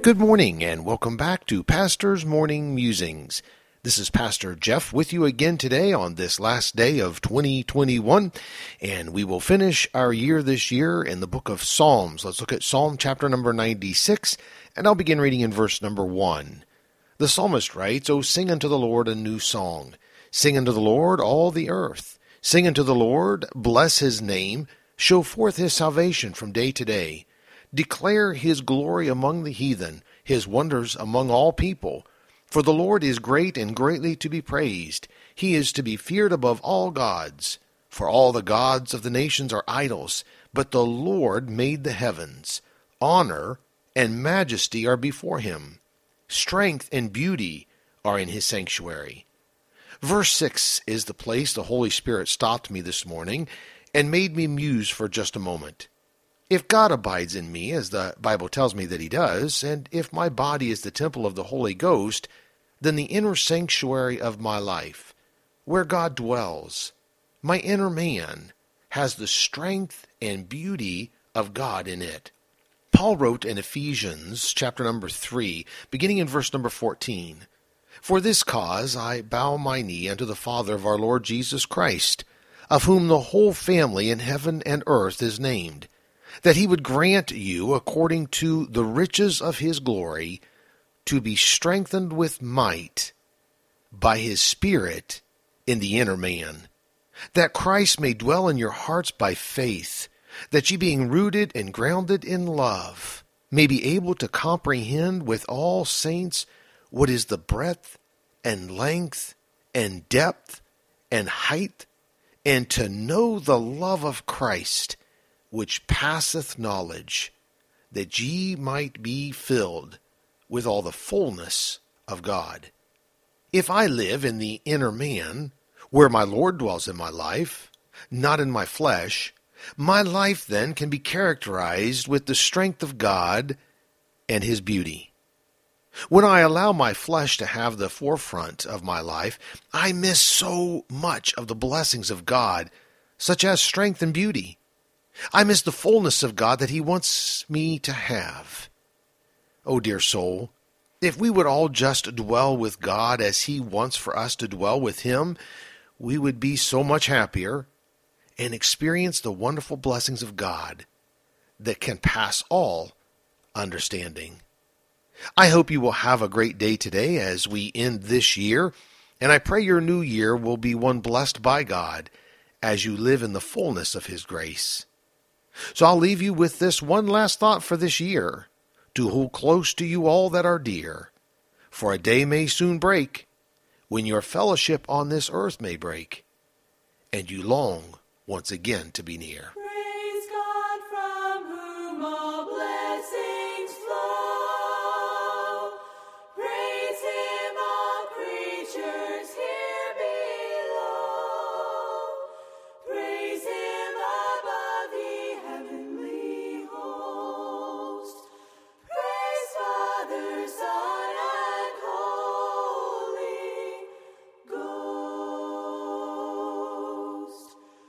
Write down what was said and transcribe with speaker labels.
Speaker 1: Good morning and welcome back to Pastor's Morning Musings. This is Pastor Jeff with you again today on this last day of 2021, and we will finish our year this year in the book of Psalms. Let's look at Psalm chapter number 96, and I'll begin reading in verse number 1. The psalmist writes, O sing unto the Lord a new song. Sing unto the Lord all the earth. Sing unto the Lord, bless his name, show forth his salvation from day to day. Declare his glory among the heathen, his wonders among all people. For the Lord is great and greatly to be praised. He is to be feared above all gods. For all the gods of the nations are idols, but the Lord made the heavens. Honor and majesty are before him. Strength and beauty are in his sanctuary. Verse 6 is the place the Holy Spirit stopped me this morning and made me muse for just a moment. If God abides in me, as the Bible tells me that he does, and if my body is the temple of the Holy Ghost, then the inner sanctuary of my life, where God dwells, my inner man, has the strength and beauty of God in it. Paul wrote in Ephesians chapter number 3, beginning in verse number 14, For this cause I bow my knee unto the Father of our Lord Jesus Christ, of whom the whole family in heaven and earth is named that he would grant you, according to the riches of his glory, to be strengthened with might by his Spirit in the inner man, that Christ may dwell in your hearts by faith, that ye being rooted and grounded in love, may be able to comprehend with all saints what is the breadth and length and depth and height, and to know the love of Christ which passeth knowledge, that ye might be filled with all the fullness of God. If I live in the inner man, where my Lord dwells in my life, not in my flesh, my life then can be characterized with the strength of God and His beauty. When I allow my flesh to have the forefront of my life, I miss so much of the blessings of God, such as strength and beauty. I miss the fullness of God that He wants me to have. Oh, dear soul, if we would all just dwell with God as He wants for us to dwell with Him, we would be so much happier and experience the wonderful blessings of God that can pass all understanding. I hope you will have a great day today as we end this year, and I pray your new year will be one blessed by God as you live in the fullness of His grace. So I'll leave you with this one last thought for this year to hold close to you all that are dear. For a day may soon break when your fellowship on this earth may break, and you long once again to be near.